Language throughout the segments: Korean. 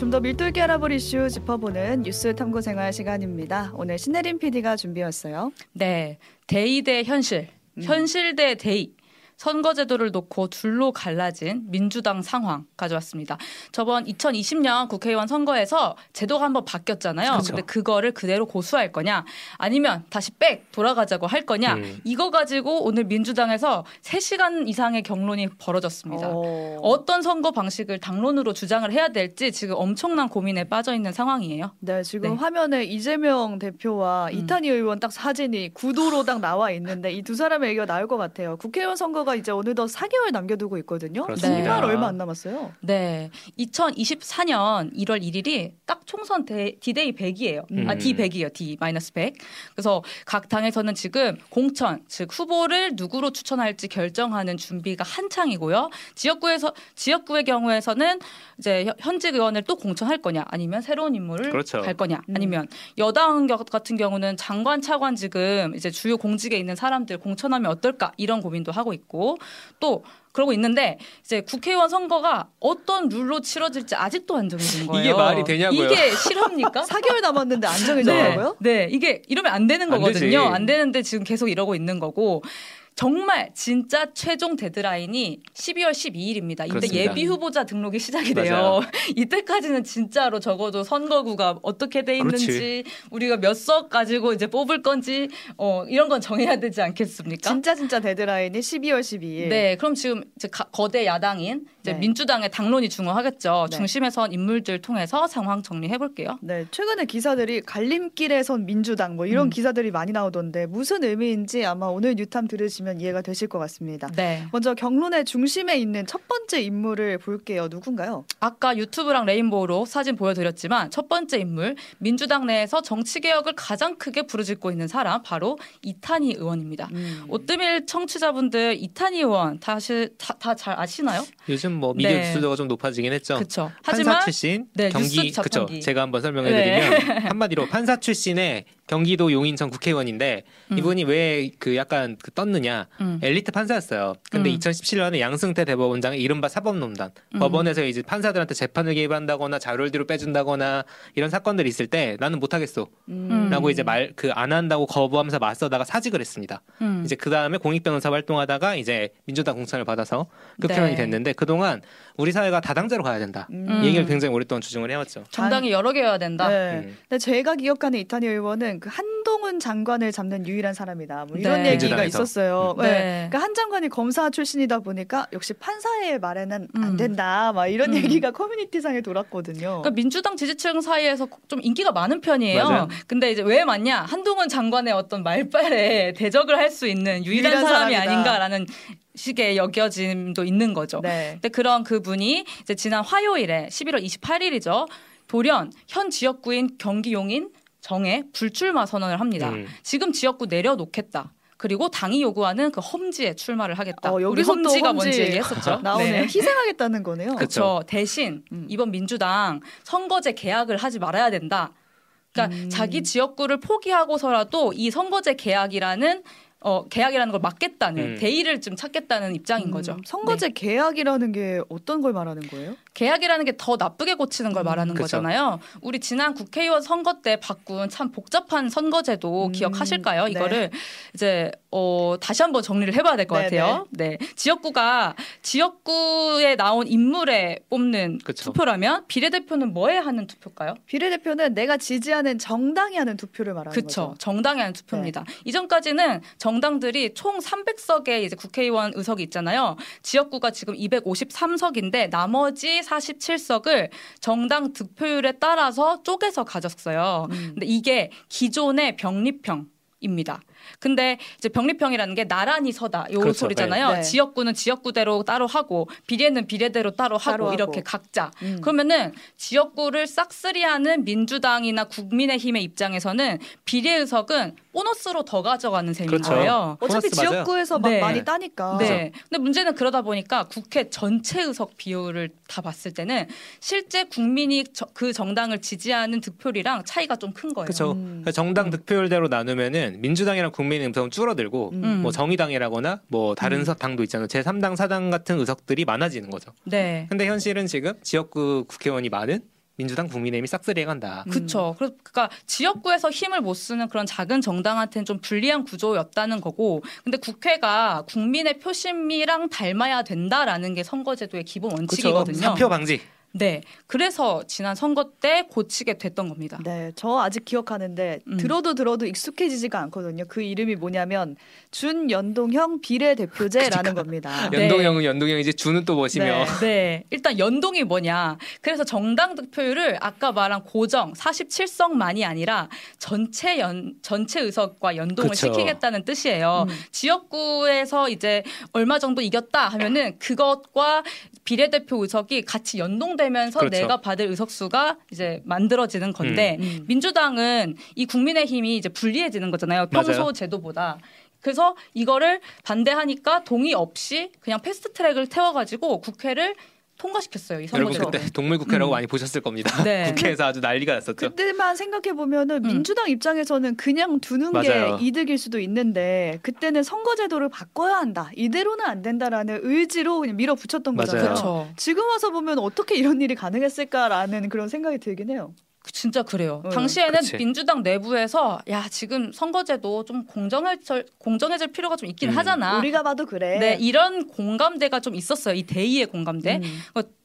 좀 더 밀도 있게 알아볼 이슈 짚어보는 뉴스 탐구 생활 시간입니다. 오늘 신혜림 PD가 준비했어요. 네. 대의 대 현실, 음. 현실 대 대의. 선거제도를 놓고 둘로 갈라진 민주당 상황 가져왔습니다. 저번 2020년 국회의원 선거에서 제도가 한번 바뀌었잖아요. 그렇죠. 근데 그거를 그대로 고수할 거냐, 아니면 다시 back 돌아가자고 할 거냐, 음. 이거 가지고 오늘 민주당에서 3시간 이상의 격론이 벌어졌습니다. 어. 어떤 선거 방식을 당론으로 주장을 해야 될지 지금 엄청난 고민에 빠져 있는 상황이에요. 네, 지금 네. 화면에 이재명 대표와 음. 이탄희 의원 딱 사진이 구도로 딱 나와 있는데 이 두 사람의 얘기가 나올 것 같아요. 국회의원 선거가 이제 어느덧 4개월 남겨두고 있거든요. 그렇습니다. 정말 얼마 안 남았어요. 네. 2024년 1월 1일이 딱 총선 대, 디데이 100이에요. 아, 음. D100이에요. D 마이너스 100. 그래서 각 당에서는 지금 공천, 즉 후보를 누구로 추천할지 결정하는 준비가 한창이고요. 지역구에서 지역구의 경우에서는 이제 현- 현직 의원을 또 공천할 거냐, 아니면 새로운 인물을 그렇죠. 갈 거냐, 음. 아니면 여당 겨- 같은 경우는 장관, 차관 지금 이제 주요 공직에 있는 사람들 공천하면 어떨까 이런 고민도 하고 있고 또 그러고 있는데 이제 국회의원 선거가 어떤 룰로 치러질지 아직도 안 정해진 거예요. 이게 말이 되냐고요. 이게 실합니까? 4개월 남았는데 안 네, 정해졌다고요? 네, 이게 이러면 안 되는 안 거거든요. 되지. 안 되는데 지금 계속 이러고 있는 거고. 정말 진짜 최종 데드라인이 12월 12일입니다. 이때 그렇습니다. 예비 후보자 등록이 시작이 돼요. 이때까지는 진짜로 적어도 선거구가 어떻게 돼 있는지 그렇지. 우리가 몇 석 가지고 이제 뽑을 건지 어 이런 건 정해야 되지 않겠습니까? 진짜 진짜 데드라인이 12월 12일. 네, 그럼 지금 이제 가- 거대 야당인 이제 네. 민주당의 당론이 중요하겠죠. 네. 중심에 선 인물들 통해서 상황 정리해 볼게요. 네, 최근에 기사들이 갈림길에 선 민주당 뭐 이런 음. 기사들이 많이 나오던데 무슨 의미인지 아마 오늘 뉴탐 들으시면 이해가 되실 것 같습니다. 네. 먼저 경론의 중심에 있는 첫 번째 인물을 볼게요. 누군가요? 아까 유튜브랑 레인보우로 사진 보여드렸지만 첫 번째 인물 민주당 내에서 정치 개혁을 가장 크게 부르짖고 있는 사람 바로 이탄희 의원입니다. 음. 오뜨밀 청취자분들 이탄희 의원 다시 다 잘 아시나요? 요즘 뭐 미디어 네. 뉴스도가 좀 높아지긴 했죠. 그렇죠. 판사 하지만 출신 네, 경기 그쵸. 제가 한번 설명해드리면 한마디로 판사 출신의 경기도 용인청 국회의원인데 음. 이분이 왜 그 약간 그 떴느냐 음. 엘리트 판사였어요. 근데 음. 2017년에 양승태 대법원장의 이른바 사법농단 음. 법원에서 이제 판사들한테 재판을 개입한다거나 자료를 뒤로 빼준다거나 이런 사건들이 있을 때 나는 못하겠어. 음. 라고 이제 말 그 안 한다고 거부하면서 맞서다가 사직을 했습니다. 음. 이제 그 다음에 공익변호사 활동하다가 이제 민주당 공천을 받아서 급편이 네. 됐는데 그 동안 우리 사회가 다당제로 가야 된다. 음. 이 얘기를 굉장히 오랫동안 주장을 해왔죠. 정당이 여러 개여야 된다. 네. 음. 근데 제가 기억하는 이탄희 의원은 그 한동훈 장관을 잡는 유일한 사람이다. 뭐 이런 네. 얘기가 민주당에서. 있었어요. 네. 네. 그러니까 한 장관이 검사 출신이다 보니까 역시 판사의 말에는 안 음. 된다. 막 이런 음. 얘기가 커뮤니티상에 돌았거든요. 그러니까 민주당 지지층 사이에서 좀 인기가 많은 편이에요. 맞아요. 근데 이제 왜 맞냐? 한동훈 장관의 어떤 말빨에 대적을 할 수 있는 유일한, 유일한 사람이 사람이다. 아닌가라는 식의 여겨짐도 있는 거죠. 네. 근데 그런 그분이 이제 지난 화요일에 11월 28일이죠. 돌연 현 지역구인 경기 용인 정에 불출마 선언을 합니다. 음. 지금 지역구 내려놓겠다. 그리고 당이 요구하는 그 험지에 출마를 하겠다. 어, 우리 여기서 험지가 험지 뭔지 얘기했었죠. 나오네요. 네. 희생하겠다는 거네요. 그렇죠. 대신 음. 이번 민주당 선거제 계약을 하지 말아야 된다. 그러니까 음. 자기 지역구를 포기하고서라도 이 선거제 계약이라는 어 계약이라는 걸 막겠다는 음. 대의를 좀 찾겠다는 입장인 음, 거죠. 선거제 네. 계약이라는 게 어떤 걸 말하는 거예요? 계약이라는 게 더 나쁘게 고치는 걸 음, 말하는 그쵸. 거잖아요. 우리 지난 국회의원 선거 때 바꾼 참 복잡한 선거제도 음, 기억하실까요? 네. 이거를 이제 어 다시 한번 정리를 해봐야 될것 네, 같아요. 네. 지역구가 지역구에 나온 인물에 뽑는 그쵸. 투표라면 비례대표는 뭐에 하는 투표일까요? 비례대표는 내가 지지하는 정당이 하는 투표를 말하는 그렇죠. 거죠. 정당이 하는 투표입니다. 이전까지는 정 당들이 총 300석의 이제 국회의원 의석이 있잖아요. 지역구가 지금 253석인데 나머지 47석을 정당 득표율에 따라서 쪼개서 가졌어요. 음. 근데 이게 기존의 병립형 입니다. 근데 이제 병립형이라는 게 나란히 서다 요 그렇죠. 소리잖아요. 네. 네. 지역구는 지역구대로 따로 하고 비례는 비례대로 따로 하고 따로 하고. 이렇게 각자 음. 그러면은 지역구를 싹쓸이하는 민주당이나 국민의힘의 입장에서는 비례 의석은 보너스로 더 가져가는 셈인 그렇죠. 거예요. 어차피. 지역구에서 막 네. 많이 따니까. 네. 근데 문제는 그러다 보니까 국회 전체 의석 비율을 다 봤을 때는 실제 국민이 저- 그 정당을 지지하는 득표율이랑 차이가 좀 큰 거예요. 그렇죠. 음. 정당 득표율대로 나누면은 민주당이랑 국민의 의석은 줄어들고 음. 뭐 정의당이라거나 뭐 다른 음. 서 당도 있잖아요. 제 3당, 4당 같은 의석들이 많아지는 거죠. 네. 근데 현실은 지금 지역구 국회의원이 많은 민주당 국민의힘이 싹쓸이해 간다. 음. 그렇죠. 그러니까 지역구에서 힘을 못 쓰는 그런 작은 정당한테는 좀 불리한 구조였다는 거고, 근데 국회가 국민의 표심이랑 닮아야 된다라는 게 선거제도의 기본. 원칙이거든요. 사표 방지. 네, 그래서 지난 선거 때 고치게 됐던 겁니다. 네, 저 아직 기억하는데 음. 들어도 들어도 익숙해지지가 않거든요. 그 이름이 뭐냐면 준연동형 비례대표제라는 겁니다. 네. 연동형은 연동형이지 주는 또 뭐시며. 네. 네, 일단 연동이 뭐냐? 그래서 정당 득표율을 아까 말한 고정 47석만이 아니라 전체 연 전체 의석과 연동을 그쵸. 시키겠다는 뜻이에요. 음. 지역구에서 이제 얼마 정도 이겼다 하면은 그것과 비례대표 의석이 같이 연동되면서 그렇죠. 내가 받을 의석수가 이제 만들어지는 건데 음. 민주당은 이 국민의힘이 이제 불리해지는 거잖아요. 평소 맞아요. 제도보다. 그래서 이거를 반대하니까 동의 없이 그냥 패스트 트랙을 태워가지고 국회를 통과시켰어요. 이 여러분. 그때 동물국회라고 음. 많이 보셨을 겁니다. 네. 국회에서 아주 난리가 났었죠. 그때만 생각해 보면은 음. 민주당 입장에서는 그냥 두는 맞아요. 게 이득일 수도 있는데 그때는 선거제도를 바꿔야 한다. 이대로는 안 된다라는 의지로 그냥 밀어붙였던 맞아요. 거잖아요. 그렇죠. 지금 와서 보면 어떻게 이런 일이 가능했을까라는 그런 생각이 들긴 해요. 진짜 그래요. 어, 당시에는 그치. 민주당 내부에서 야 지금 선거제도 좀 공정해질 공정해질 필요가 좀 있긴 음. 하잖아. 우리가 봐도 그래. 네 이런 공감대가 좀 있었어요. 이 대의의 공감대. 음.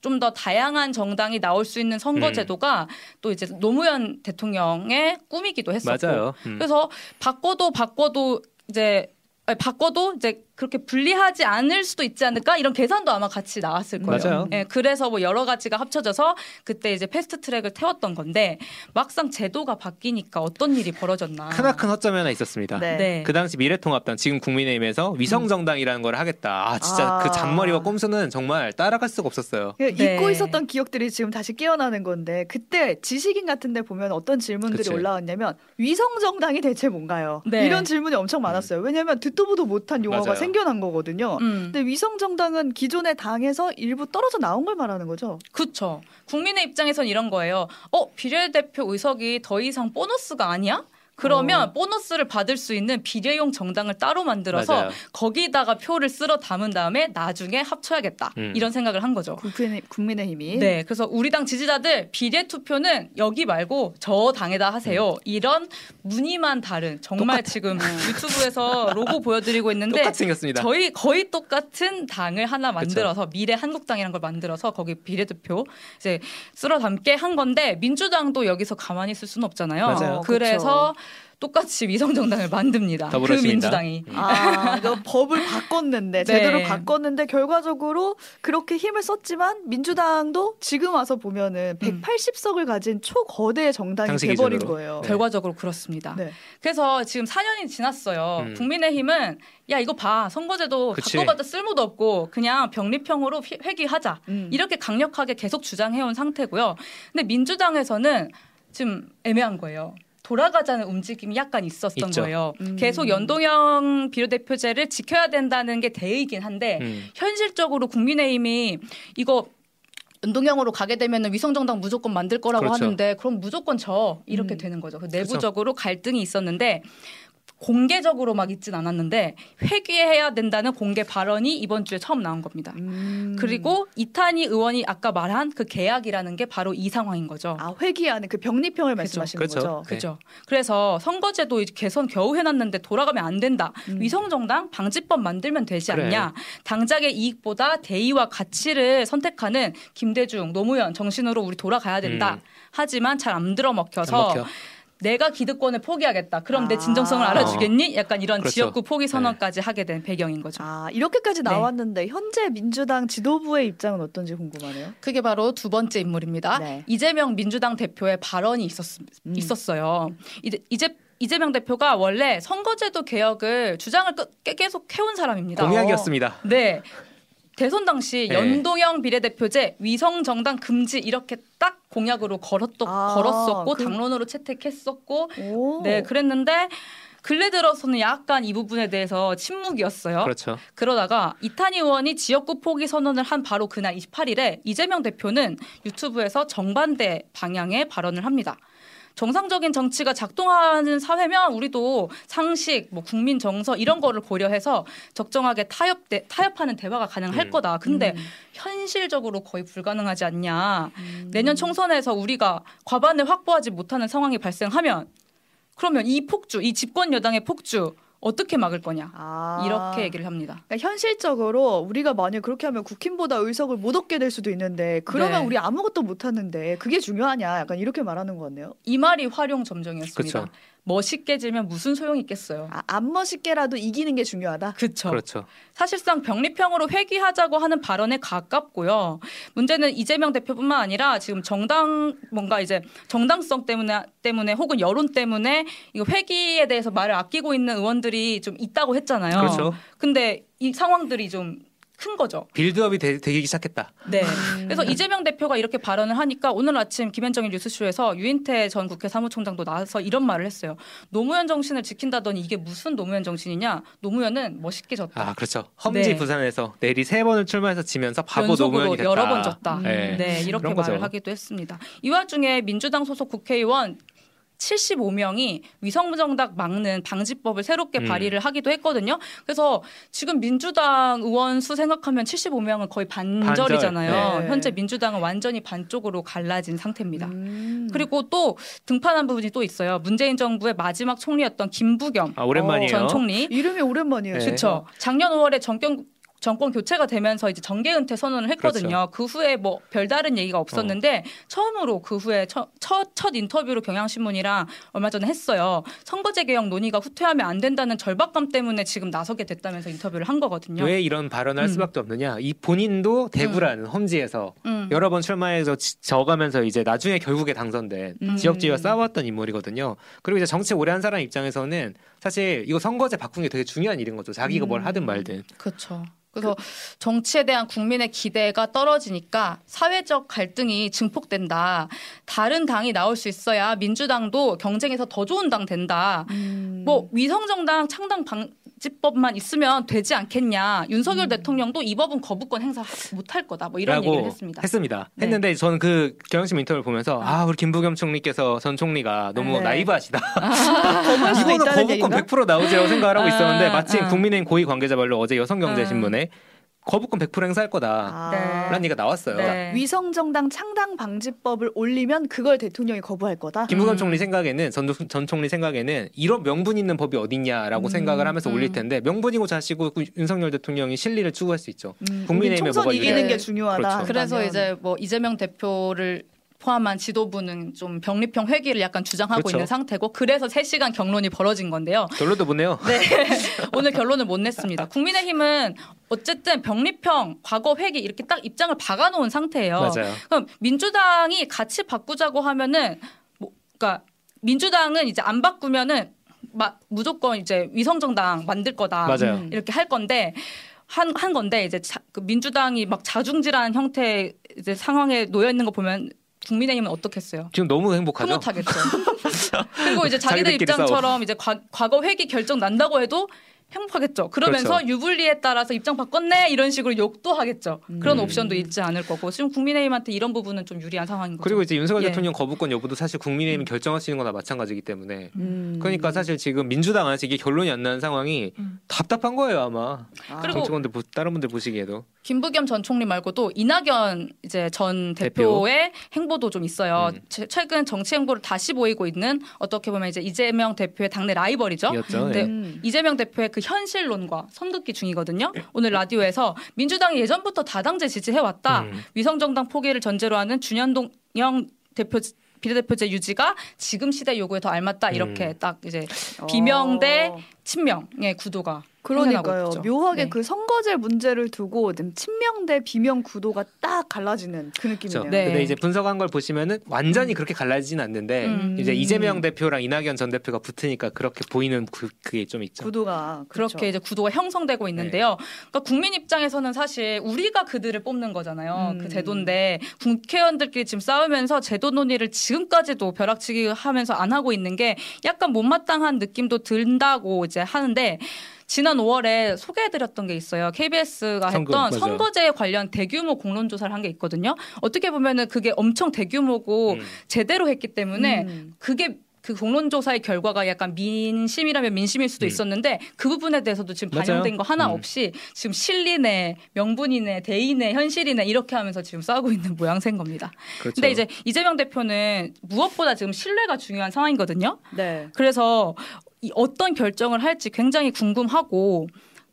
좀더 다양한 정당이 나올 수 있는 선거제도가 또 이제 노무현 대통령의 꿈이기도 했었고. 맞아요. 음. 그래서 바꿔도 바꿔도 이제 아니, 바꿔도 이제 그렇게 불리하지 않을 수도 있지 않을까 이런 계산도 아마 같이 나왔을 거예요. 맞아요. 예, 그래서 뭐 여러 가지가 합쳐져서 그때 이제 패스트 트랙을 태웠던 건데 막상 제도가 바뀌니까 어떤 일이 벌어졌나. 크나큰 허점이 하나 있었습니다. 네. 네. 그 당시 미래통합당 지금 국민의힘에서 위성 정당이라는 걸 하겠다. 아 진짜 아. 그 잔머리와 꼼수는 정말 따라갈 수가 없었어요. 그 네. 잊고 있었던 기억들이 지금 다시 깨어나는 건데 그때 지식인 같은데 보면 어떤 질문들이 그치. 올라왔냐면 위성 정당이 대체 뭔가요? 네. 이런 질문이 엄청 많았어요. 왜냐하면 듣도 보도 못한 용어가 맞아요. 생 겨난 거거든요. 음. 근데 위성 정당은 기존의 당에서 일부 떨어져 나온 걸 말하는 거죠. 그렇죠. 국민의 입장에선 이런 거예요. 어 비례대표 의석이 더 이상 보너스가 아니야? 그러면 어. 보너스를 받을 수 있는 비례용 정당을 따로 만들어서 맞아요. 거기다가 표를 쓸어 담은 다음에 나중에 합쳐야겠다 음. 이런 생각을 한 거죠. 국민의, 국민의힘이 네, 그래서 우리 당 지지자들 비례 투표는 여기 말고 저 당에다 하세요. 이런 무늬만 다른 정말 지금 유튜브에서 로고 보여드리고 있는데 똑같이 생겼습니다. 저희 거의 똑같은 당을 하나 만들어서 미래 한국당이라는 걸 만들어서 거기 비례대표 이제 쓸어 담게 한 건데 민주당도 여기서 가만히 있을 수는 없잖아요. 맞아요. 그래서 똑같이 위성 정당을 만듭니다. 그. 민주당이. 아, 그 법을 바꿨는데 네. 제도를 바꿨는데 결과적으로 그렇게 힘을 썼지만 민주당도 지금 와서 보면은 음. 180석을 가진 초거대 정당이 돼버린 기준으로. 거예요. 네. 결과적으로 그렇습니다. 네. 그래서 지금 4년이 지났어요. 음. 국민의힘은 야 이거 봐 선거제도 그치. 바꿔봤자 쓸모도 없고 그냥 병립형으로 휘- 회귀하자 음. 이렇게 강력하게 계속 주장해온 상태고요. 근데 민주당에서는 지금 애매한 거예요. 돌아가자는 움직임이 약간 있었던 있죠. 거예요. 음. 계속 연동형 비례대표제를 지켜야 된다는 게 대의긴 한데 음. 현실적으로 국민의힘이 이거 연동형으로 가게 되면 위성정당 무조건 만들 거라고 그렇죠. 하는데 그럼 무조건 져 이렇게 음. 되는 거죠. 그 내부적으로 갈등이 있었는데 공개적으로 막 있진 않았는데 회귀해야 된다는 공개 발언이 이번 주에 처음 나온 겁니다. 음. 그리고 이탄희 의원이 아까 말한 그 계약이라는 게 바로 이 상황인 거죠. 아 회귀하는 그 병립형을 말씀하시는 그렇죠. 거죠. 네. 그죠. 그래서 선거제도 이제 개선 겨우 해놨는데 돌아가면 안 된다. 음. 위성정당 방지법 만들면 되지 그래. 않냐. 당장의 이익보다 대의와 가치를 선택하는 김대중, 노무현 정신으로 우리 돌아가야 된다. 음. 하지만 잘안안 들어먹혀서 먹혀. 내가 기득권을 포기하겠다. 그럼 내 아. 진정성을 알아주겠니? 약간 이런 그렇죠. 지역구 포기 선언까지 하게 된 배경인 거죠. 아 이렇게까지 네. 나왔는데 현재 민주당 지도부의 입장은 어떤지 궁금하네요. 그게 바로 두 번째 인물입니다. 네. 이재명 민주당 대표의 발언이 있었, 음. 있었어요. 이제, 이제 이재명 대표가 원래 선거제도 개혁을 주장을 계속 해온 사람입니다. 공약이었습니다. 네. 대선 당시 네. 연동형 비례대표제 위성 정당 금지 이렇게 딱 공약으로 걸었, 아, 걸었었고 그- 당론으로 채택했었고 오. 네 그랬는데 근래 들어서는 약간 이 부분에 대해서 침묵이었어요. 그렇죠. 그러다가 이탄희 의원이 지역구 포기 선언을 한 바로 그날 28일에 이재명 대표는 유튜브에서 정반대 방향의 발언을 합니다. 정상적인 정치가 작동하는 사회면 우리도 상식, 뭐 국민 정서 이런 거를 고려해서 적정하게 타협 대, 타협하는 대화가 가능할 음. 거다. 근데 음. 현실적으로 거의 불가능하지 않냐. 음. 내년 총선에서 우리가 과반을 확보하지 못하는 상황이 발생하면 그러면 이 폭주, 이 집권 여당의 폭주 어떻게 막을 거냐. 아. 이렇게 얘기를 합니다. 그러니까 현실적으로 우리가 만약 그렇게 하면 국힘보다 의석을 못 얻게 될 수도 있는데 그러면 네. 우리 아무것도 못 하는데 그게 중요하냐 약간 이렇게 말하는 것 같네요. 이 말이 활용 점정이었습니다. 그쵸. 멋있게 지면 무슨 소용이 있겠어요. 아, 안 멋있게라도 이기는 게 중요하다. 그렇죠. 그렇죠. 사실상 병립형으로 회귀하자고 하는 발언에 가깝고요. 문제는 이재명 대표뿐만 아니라 지금 정당 뭔가 이제 정당성 때문에 때문에 혹은 여론 때문에 이거 회귀에 대해서 말을 아끼고 있는 의원들이 좀 있다고 했잖아요. 그렇죠. 근데 이 상황들이 좀 큰 거죠. 빌드업이 되, 되기 시작했다. 네. 음. 그래서 이재명 대표가 이렇게 발언을 하니까 오늘 아침 김현정의 뉴스쇼에서 유인태 전 국회 사무총장도 나와서 이런 말을 했어요. 노무현 정신을 지킨다더니 이게 무슨 노무현 정신이냐? 노무현은 멋있게 졌다. 아 그렇죠. 험지 네. 부산에서 내리 세 번을 출마해서 지면서 바보 노무현이 됐다. 여러 번 졌다. 네. 네, 이렇게. 말을 하기도 했습니다. 이 와중에 민주당 소속 국회의원 75명이 위성정당 막는 방지법을 새롭게 음. 발의를 하기도 했거든요. 그래서 지금 민주당 의원 수 생각하면 75명은 거의 반절이잖아요. 반절. 네. 현재 민주당은 완전히 반쪽으로 갈라진 상태입니다. 음. 그리고 또 등판한 부분이 또 있어요. 문재인 정부의 마지막 총리였던 김부겸 아 오랜만이에요. 전 총리. 이름이 오랜만이에요. 네. 그렇죠. 작년 5월에 정권 정권 교체가 되면서 이제 정계 은퇴 선언을 했거든요. 그 후에 뭐 별다른 얘기가 없었는데 처음으로 그 후에 첫, 첫, 첫 인터뷰로 경향신문이랑 얼마 전에 했어요. 선거제 개혁 논의가 후퇴하면 안 된다는 절박감 때문에 지금 나서게 됐다면서 인터뷰를 한 거거든요. 왜 이런 발언을 할 음. 수밖에 없느냐? 이 본인도 대구라는 험지에서 음. 여러 번 출마해서 지- 져가면서 이제 나중에 결국에 당선된 음. 지역지와 싸웠던 인물이거든요. 그리고 이제 정치 오래 한 사람 입장에서는 사실 이거 선거제 바꾸는 게 되게 중요한 일인 거죠. 자기가 뭘 음. 하든 말든. 그렇죠. 그래서 정치에 대한 국민의 기대가 떨어지니까 사회적 갈등이 증폭된다. 다른 당이 나올 수 있어야 민주당도 경쟁에서 더 좋은 당 된다. 음. 뭐 위성정당 창당 방 지법만 있으면 되지 않겠냐. 윤석열 대통령도 이 법은 거부권 행사 못할 거다. 뭐 이런 얘기를 했습니다. 했습니다. 네. 했는데 저는 그 경영신 인터뷰를 보면서 아 우리 김부겸 총리께서 전 총리가 너무 네. 나이브하시다. 수도 이거는 거부권 얘기인가? 100% 나오지라고 생각을 하고 아, 있었는데 마침 아. 국민의힘 고위 관계자 말로 어제 여성경제신문에 아. 거부권 100% 행사할 거다. 아. 네. 라는 얘기가 나왔어요. 네. 위성 정당 창당 방지법을 올리면 그걸 대통령이 거부할 거다. 김부겸 음. 총리 생각에는 전, 전 총리 생각에는 이런 명분 있는 법이 어딨냐라고 음, 생각을 하면서 음. 올릴 텐데 명분이고 자시고 그 윤석열 대통령이 실리를 추구할 수 있죠. 음, 국민의힘에 총선 뭐가 이기는 유리해. 게 중요하다. 그렇죠. 그래서. 이제 뭐 이재명 대표를 포함한 지도부는 좀 병립형 회기를 약간 주장하고 그렇죠. 있는 상태고 그래서 3시간 경론이 벌어진 건데요. 결론도 보네요. 네. 오늘 결론을 못 냈습니다. 국민의힘은 어쨌든 병립형 과거 회기 이렇게 딱 입장을 박아놓은 상태예요. 맞아요. 그럼 민주당이 같이 바꾸자고 하면은 뭐 그러니까 민주당은 이제 안 바꾸면은 마, 무조건 이제 위성정당 만들 거다. 맞아요. 음. 이렇게 할 건데 한, 한 건데 이제 자, 그 민주당이 막 자중질환 형태 이제 상황에 놓여 있는 거 보면 국민의힘은 어떻겠어요? 지금 너무 행복하죠. 흐뭇하겠죠. 그리고 이제 자기들 입장처럼 이제 과, 과거 회기 결정 난다고 해도 행복하겠죠. 그러면서 그렇죠. 유불리에 따라서 입장 바꿨네 이런 식으로 욕도 하겠죠. 그런 음. 옵션도 있지 않을 거고 지금 국민의힘한테 이런 부분은 좀 유리한 상황인 거죠. 그리고 이제 윤석열 예. 대통령 거부권 여부도 사실 국민의힘이 결정할 수 있는 거나 마찬가지이기 때문에 음. 그러니까 사실 지금 민주당 안에서 이게 결론이 안 나는 상황이 음. 답답한 거예요 아마 아. 그리고 정치권들 보- 다른 분들 보시기에도 김부겸 전 총리 말고도 이낙연 이제 전 대표. 대표의 행보도 좀 있어요. 음. 최- 최근 정치 행보를 다시 보이고 있는 어떻게 보면 이제 이재명 대표의 당내 라이벌이죠. 이었죠. 네. 예. 음. 이재명 대표의 그 현실론과 선긋기 중이거든요. 오늘 라디오에서 민주당이 예전부터 다당제 지지해 왔다. 음. 위성정당 포기를 전제로 하는 준현동 영 대표 비례대표제 유지가 지금 시대 요구에 더 알맞다. 이렇게 음. 딱 이제 비명 대 어. 친명의 구도가 그러니까요. 생겨나고 있죠. 묘하게 네. 그 선거제 문제를 두고 좀 친명 대 비명 구도가 딱 갈라지는 그 느낌이네요. 그렇죠. 네. 근데 이제 분석한 걸 보시면은 완전히 그렇게 갈라지진 않는데 음. 이제 이재명 대표랑 이낙연 전 대표가 붙으니까 그렇게 보이는 그, 그게 좀 있죠. 구도가 그렇죠. 그렇게 이제 구도가 형성되고 있는데요. 그러니까 국민 입장에서는 사실 우리가 그들을 뽑는 거잖아요. 음. 그 제도인데 국회의원들끼리 지금 싸우면서 제도 논의를 지금까지도 벼락치기 하면서 안 하고 있는 게 약간 못마땅한 느낌도 든다고 이제 하는데 지난 5월에 소개해드렸던 게 있어요. KBS가 선거, 했던 맞아요. 선거제 관련 대규모 공론 조사를 한 게 있거든요. 어떻게 보면은 그게 엄청 대규모고 음. 제대로 했기 때문에 음. 그게 그 공론조사의 결과가 약간 민심이라면 민심일 수도 음. 있었는데 그 부분에 대해서도 지금 맞아요. 반영된 거 하나 음. 없이 지금 실리네, 명분이네, 대의네, 현실이네 이렇게 하면서 지금 싸우고 있는 모양새인 겁니다. 그렇죠. 근데 이제 이재명 대표는 무엇보다 지금 신뢰가 중요한 상황이거든요. 네. 그래서 이 어떤 결정을 할지 굉장히 궁금하고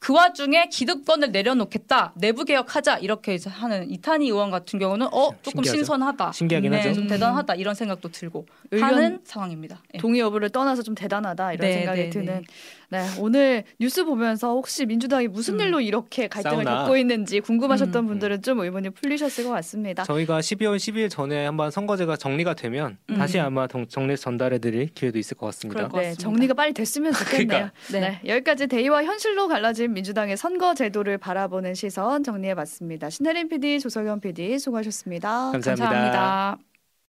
그 와중에 기득권을 내려놓겠다, 내부 개혁하자 이렇게 이제 하는 이탄희 의원 같은 경우는 어 조금 신기하죠? 신선하다, 신기하긴 네, 하죠. 좀 음. 대단하다 이런 생각도 들고 의견 하는 상황입니다. 예. 동의 여부를 떠나서 좀 대단하다 이런 네, 생각이 네, 드는. 네. 오늘 뉴스 보면서 혹시 민주당이 무슨 음. 일로 이렇게 갈등을 싸우나. 겪고 있는지 궁금하셨던 음. 분들은 좀 의문이 풀리셨을 것 같습니다. 저희가 12월 12일 전에 한번 선거제가 정리가 되면 음. 다시 아마 동- 정리해서 전달해드릴 기회도 있을 것 같습니다. 그럴 것 네, 같습니다. 정리가 빨리 됐으면 좋겠네요. 그러니까. 네. 네. 여기까지 대의와 현실로 갈라진 민주당의 선거 제도를 바라보는 시선 정리해봤습니다. 신혜림 PD, 조석현 PD 수고하셨습니다. 감사합니다. 감사합니다.